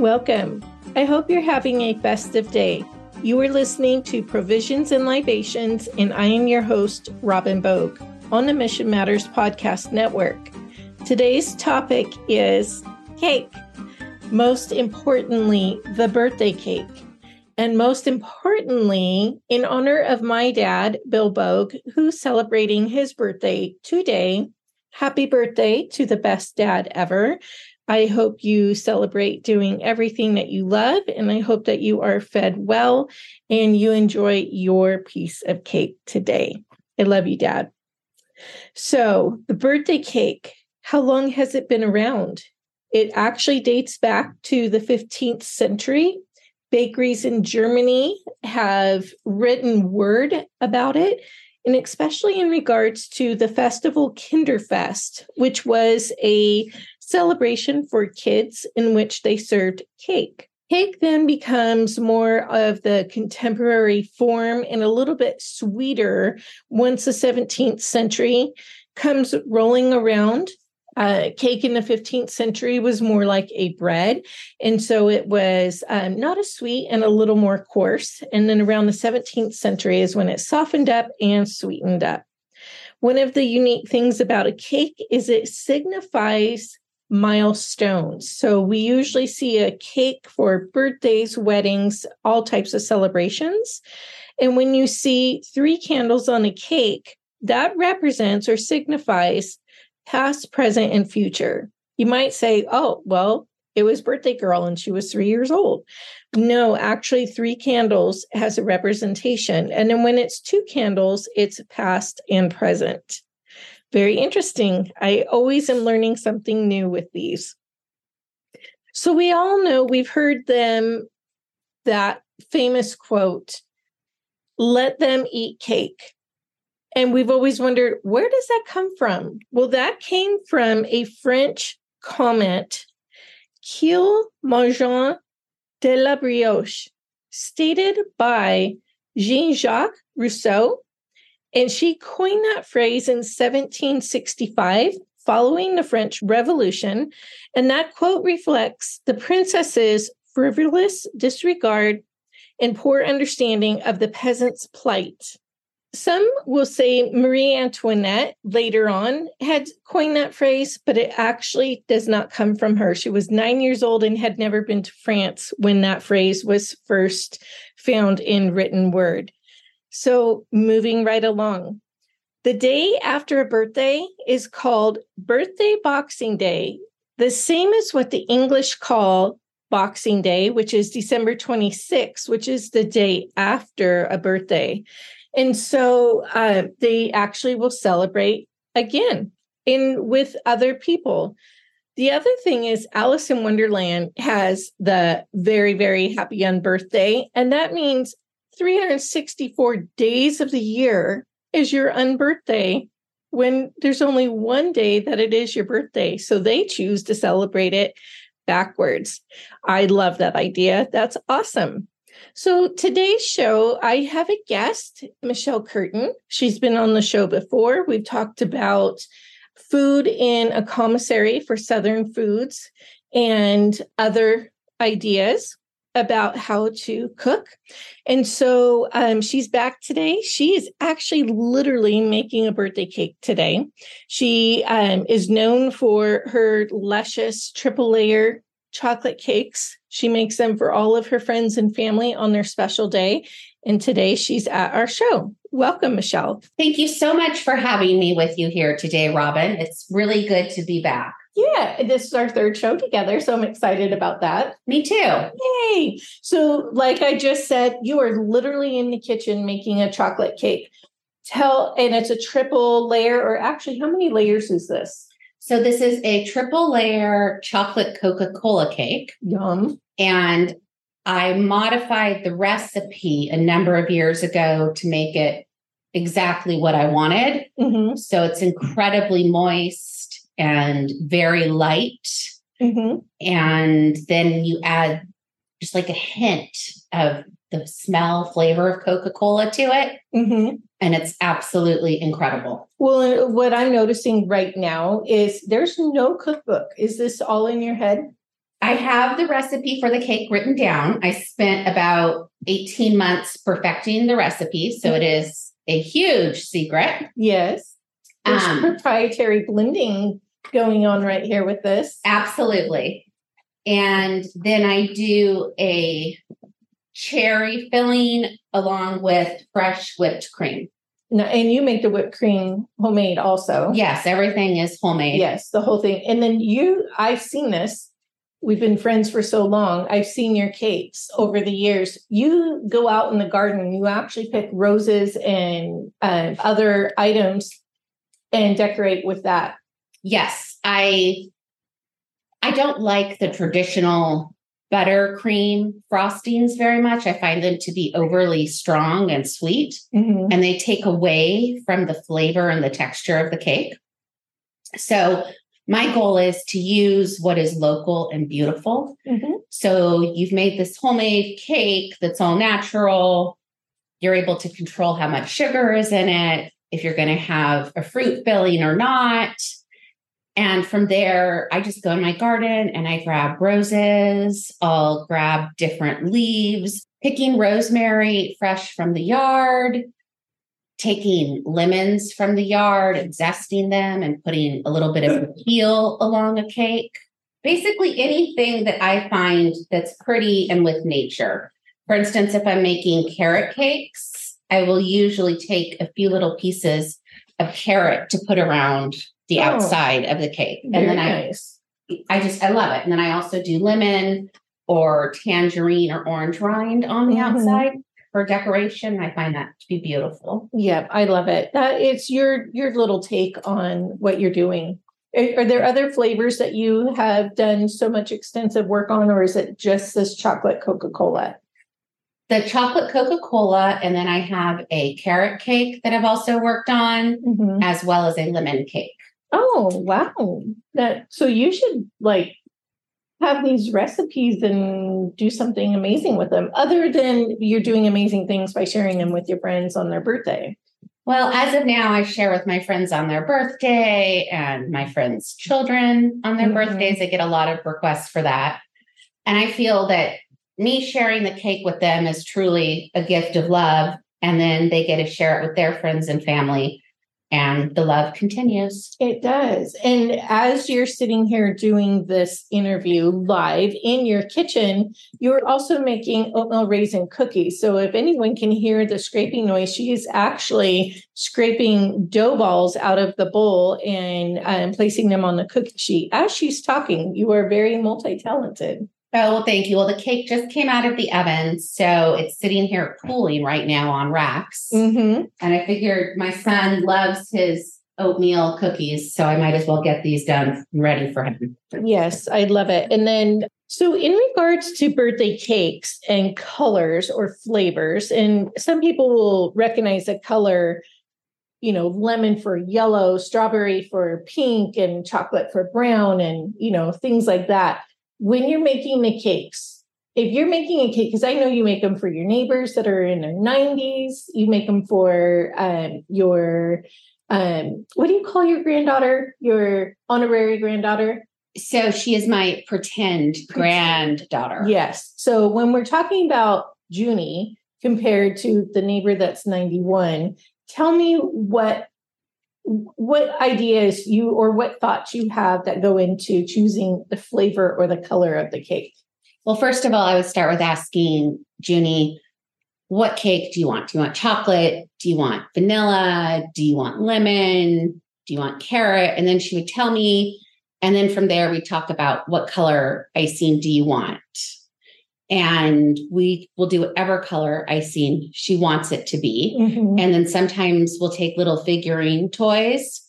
Welcome. I hope you're having a festive day. You are listening to Provisions and Libations, and I am your host, Robin Bogue, on the Mission Matters Podcast Network. Today's topic is cake. Most importantly, the birthday cake. And most importantly, in honor of my dad, Bill Bogue, who's celebrating his birthday today, happy birthday to the best dad ever. I hope you celebrate doing everything that you love, and I hope that you are fed well and you enjoy your piece of cake today. I love you, Dad. So, the birthday cake, how long has it been around? It actually dates back to the 15th century. Bakeries in Germany have written word about it, and especially in regards to the festival Kinderfest, which was a celebration for kids in which they served cake. Cake then becomes more of the contemporary form and a little bit sweeter once the 17th century comes rolling around. Uh, cake in the 15th century was more like a bread. And so it was um, not as sweet and a little more coarse. And then around the 17th century is when it softened up and sweetened up. One of the unique things about a cake is it signifies milestones. So we usually see a cake for birthdays, weddings, all types of celebrations. And when you see three candles on a cake, that represents or signifies past, present, and future. You might say, oh, well, it was birthday girl and she was three years old. No, actually, three candles has a representation. And then when it's two candles, it's past and present. Very interesting. I always am learning something new with these. So we all know we've heard them that famous quote, let them eat cake. And we've always wondered, where does that come from? Well, that came from a French comment, Qu'il mangeant de la brioche, stated by Jean Jacques Rousseau and she coined that phrase in 1765 following the French Revolution. And that quote reflects the princess's frivolous disregard and poor understanding of the peasant's plight. Some will say Marie Antoinette later on had coined that phrase, but it actually does not come from her. She was nine years old and had never been to France when that phrase was first found in written word. So, moving right along, the day after a birthday is called Birthday Boxing Day, the same as what the English call Boxing Day, which is December 26, which is the day after a birthday. And so uh, they actually will celebrate again in with other people. The other thing is Alice in Wonderland has the very, very happy on birthday. And that means 364 days of the year is your unbirthday when there's only one day that it is your birthday. So they choose to celebrate it backwards. I love that idea. That's awesome. So today's show, I have a guest, Michelle Curtin. She's been on the show before. We've talked about food in a commissary for Southern foods and other ideas about how to cook. And so um, she's back today. She is actually literally making a birthday cake today. She um, is known for her luscious triple layer chocolate cakes. She makes them for all of her friends and family on their special day. And today she's at our show. Welcome, Michelle. Thank you so much for having me with you here today, Robin. It's really good to be back. Yeah, this is our third show together, so I'm excited about that. Me too. Yay! So, like I just said, you are literally in the kitchen making a chocolate cake. Tell, and it's a triple layer, or actually, how many layers is this? So, this is a triple layer chocolate Coca Cola cake. Yum. And I modified the recipe a number of years ago to make it exactly what I wanted. Mm-hmm. So, it's incredibly moist and very light. Mm-hmm. And then you add just like a hint of the smell, flavor of Coca Cola to it. Mm-hmm. And it's absolutely incredible. Well, what I'm noticing right now is there's no cookbook. Is this all in your head? I have the recipe for the cake written down. I spent about 18 months perfecting the recipe. So it is a huge secret. Yes. There's um, proprietary blending going on right here with this. Absolutely. And then I do a cherry filling along with fresh whipped cream. No, and you make the whipped cream homemade also. Yes, everything is homemade. Yes, the whole thing. And then you, I've seen this. We've been friends for so long. I've seen your cakes over the years. You go out in the garden, you actually pick roses and uh, other items and decorate with that. Yes, I I don't like the traditional buttercream frostings very much. I find them to be overly strong and sweet, mm-hmm. and they take away from the flavor and the texture of the cake. So, my goal is to use what is local and beautiful. Mm-hmm. So, you've made this homemade cake that's all natural. You're able to control how much sugar is in it, if you're going to have a fruit filling or not. And from there, I just go in my garden and I grab roses. I'll grab different leaves, picking rosemary fresh from the yard, taking lemons from the yard and zesting them and putting a little bit of peel along a cake. Basically, anything that I find that's pretty and with nature. For instance, if I'm making carrot cakes, I will usually take a few little pieces of carrot to put around the oh, outside of the cake. And then nice. I I just I love it. And then I also do lemon or tangerine or orange rind on the mm-hmm. outside for decoration. I find that to be beautiful. Yeah, I love it. That it's your your little take on what you're doing. Are, are there other flavors that you have done so much extensive work on, or is it just this chocolate Coca Cola? the chocolate Coca Cola, and then I have a carrot cake that I've also worked on, mm-hmm. as well as a lemon cake. Oh wow! That so you should like have these recipes and do something amazing with them, other than you're doing amazing things by sharing them with your friends on their birthday. Well, as of now, I share with my friends on their birthday and my friends' children on their mm-hmm. birthdays. I get a lot of requests for that. And I feel that me sharing the cake with them is truly a gift of love. And then they get to share it with their friends and family. And the love continues. It does. And as you're sitting here doing this interview live in your kitchen, you're also making oatmeal raisin cookies. So if anyone can hear the scraping noise, she is actually scraping dough balls out of the bowl and um, placing them on the cookie sheet. As she's talking, you are very multi talented. Oh, well, thank you. Well, the cake just came out of the oven. So it's sitting here cooling right now on racks. Mm-hmm. And I figured my son loves his oatmeal cookies. So I might as well get these done ready for him. Yes, I love it. And then, so in regards to birthday cakes and colors or flavors, and some people will recognize a color you know, lemon for yellow, strawberry for pink, and chocolate for brown, and, you know, things like that when you're making the cakes, if you're making a cake, because I know you make them for your neighbors that are in their 90s, you make them for um, your, um, what do you call your granddaughter? Your honorary granddaughter? So she is my pretend granddaughter. Yes. So when we're talking about Junie compared to the neighbor that's 91, tell me what what ideas you or what thoughts you have that go into choosing the flavor or the color of the cake? Well, first of all, I would start with asking Junie, what cake do you want? Do you want chocolate? Do you want vanilla? Do you want lemon? Do you want carrot? And then she would tell me. And then from there, we talk about what color icing do you want? And we will do whatever color icing she wants it to be. Mm-hmm. And then sometimes we'll take little figurine toys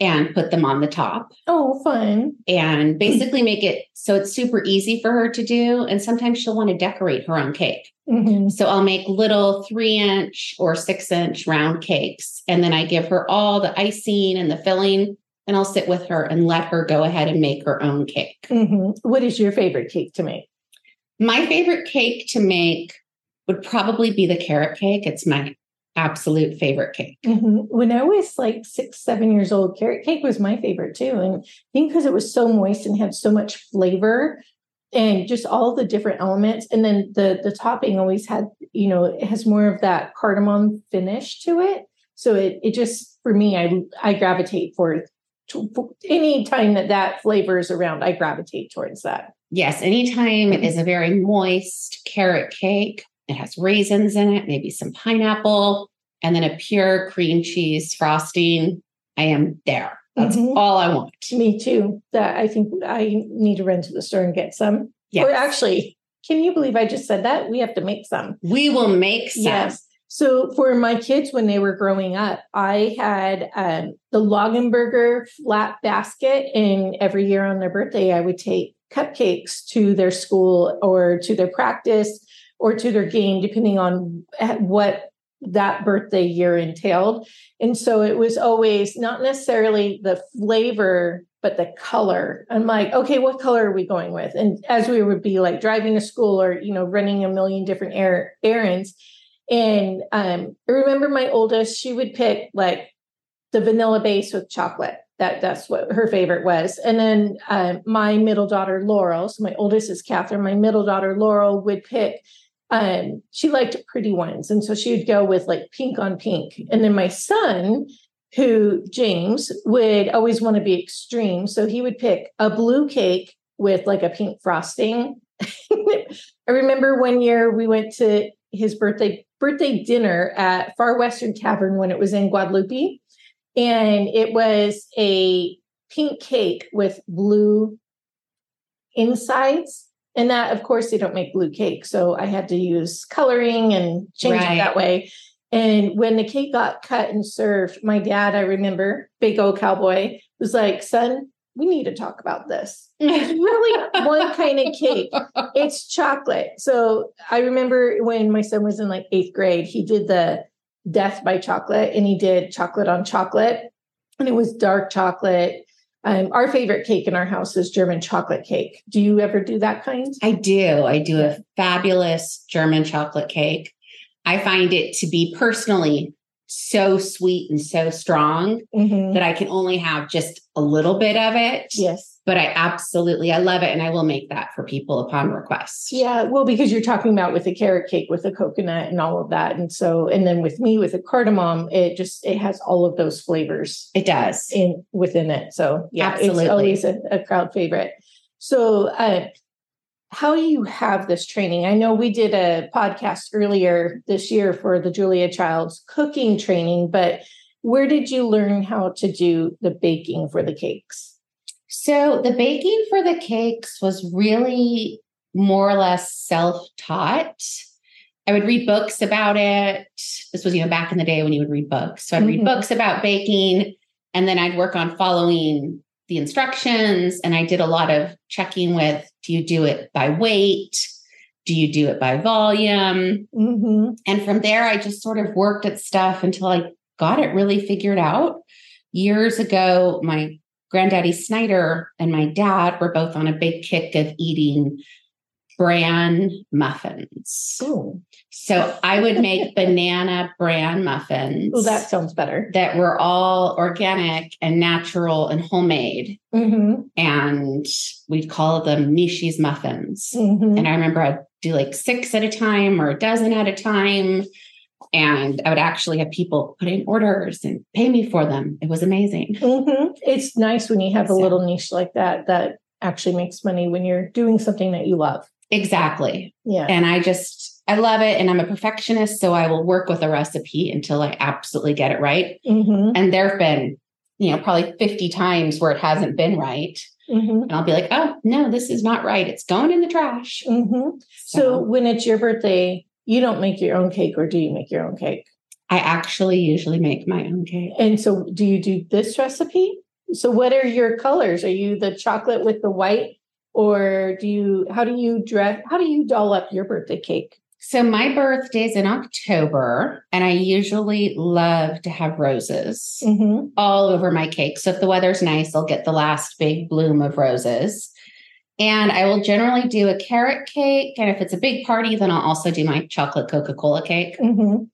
and put them on the top. Oh, fun. And basically make it so it's super easy for her to do. And sometimes she'll want to decorate her own cake. Mm-hmm. So I'll make little three inch or six inch round cakes. And then I give her all the icing and the filling. And I'll sit with her and let her go ahead and make her own cake. Mm-hmm. What is your favorite cake to make? My favorite cake to make would probably be the carrot cake. It's my absolute favorite cake. Mm-hmm. When I was like six, seven years old, carrot cake was my favorite too. And I think because it was so moist and had so much flavor, and just all the different elements. And then the the topping always had, you know, it has more of that cardamom finish to it. So it it just for me, I I gravitate for, to, any time that that flavor is around, I gravitate towards that. Yes, anytime it is a very moist carrot cake, it has raisins in it, maybe some pineapple, and then a pure cream cheese frosting. I am there. That's mm-hmm. all I want. Me too. That I think I need to run to the store and get some. Yes. Or actually, can you believe I just said that? We have to make some. We will make some. Yes. So for my kids when they were growing up, I had um, the Longaberger flat basket, and every year on their birthday, I would take cupcakes to their school or to their practice or to their game, depending on what that birthday year entailed. And so it was always not necessarily the flavor, but the color. I'm like, okay, what color are we going with? And as we would be like driving to school or, you know, running a million different er- errands. And um, I remember my oldest, she would pick like the vanilla base with chocolate. That that's what her favorite was. And then um, my middle daughter Laurel, so my oldest is Catherine. My middle daughter Laurel would pick um, she liked pretty ones. And so she would go with like pink on pink. And then my son, who James would always want to be extreme. So he would pick a blue cake with like a pink frosting. I remember one year we went to his birthday birthday dinner at Far Western Tavern when it was in Guadalupe. And it was a pink cake with blue insides and that, of course, they don't make blue cake. So I had to use coloring and change right. it that way. And when the cake got cut and served, my dad, I remember, big old cowboy, was like, son, we need to talk about this. It's really one kind of cake. It's chocolate. So I remember when my son was in like eighth grade, he did the death by chocolate and he did chocolate on chocolate. And it was dark chocolate um, our favorite cake in our house is German chocolate cake. Do you ever do that kind? I do. I do a fabulous German chocolate cake. I find it to be personally so sweet and so strong mm-hmm. that I can only have just a little bit of it. Yes but I absolutely I love it and I will make that for people upon request. Yeah, well because you're talking about with the carrot cake with the coconut and all of that and so and then with me with the cardamom it just it has all of those flavors. It does. in within it. So yeah, absolutely. it's always a, a crowd favorite. So uh, how do you have this training? I know we did a podcast earlier this year for the Julia Child's cooking training, but where did you learn how to do the baking for the cakes? So the baking for the cakes was really more or less self taught. I would read books about it. This was, you know, back in the day when you would read books. So I'd read mm-hmm. books about baking and then I'd work on following the instructions. And I did a lot of checking with do you do it by weight? Do you do it by volume? Mm-hmm. And from there, I just sort of worked at stuff until I got it really figured out. Years ago, my granddaddy Snyder and my dad were both on a big kick of eating bran muffins. Ooh. So I would make banana bran muffins. Oh, that sounds better. That were all organic and natural and homemade. Mm-hmm. And we'd call them Nishi's muffins. Mm-hmm. And I remember I'd do like six at a time or a dozen at a time. And I would actually have people put in orders and pay me for them. It was amazing. Mm-hmm. It's nice when you have a little niche like that that actually makes money when you're doing something that you love. Exactly. Yeah. And I just, I love it. And I'm a perfectionist. So I will work with a recipe until I absolutely get it right. Mm-hmm. And there have been, you know, probably 50 times where it hasn't been right. Mm-hmm. And I'll be like, oh, no, this is not right. It's going in the trash. Mm-hmm. So, so when it's your birthday, you don't make your own cake or do you make your own cake? I actually usually make my own cake. And so do you do this recipe? So what are your colors? Are you the chocolate with the white or do you how do you dress how do you doll up your birthday cake? So my birthday is in October, and I usually love to have roses mm-hmm. all over my cake. So if the weather's nice, I'll get the last big bloom of roses. And I will generally do a carrot cake. And if it's a big party, then I'll also do my chocolate Coca Cola cake. Mm-hmm.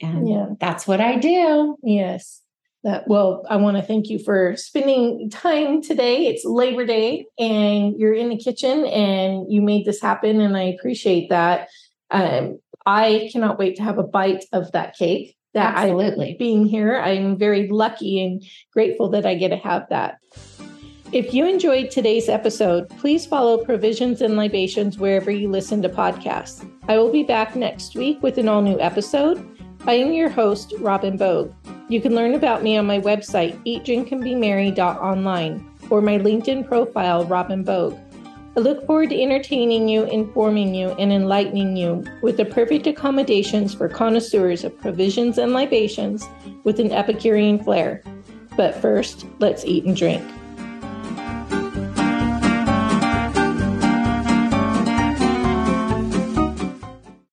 And yeah. that's what I do. Yes. that well i want to thank you for spending time today it's labor day and you're in the kitchen and you made this happen and i appreciate that um, i cannot wait to have a bite of that cake that absolutely I, being here i'm very lucky and grateful that i get to have that if you enjoyed today's episode, please follow Provisions and Libations wherever you listen to podcasts. I will be back next week with an all new episode. I am your host, Robin Bogue. You can learn about me on my website, eatdrinkandbemerry.online, or my LinkedIn profile, Robin Bogue. I look forward to entertaining you, informing you, and enlightening you with the perfect accommodations for connoisseurs of provisions and libations with an Epicurean flair. But first, let's eat and drink.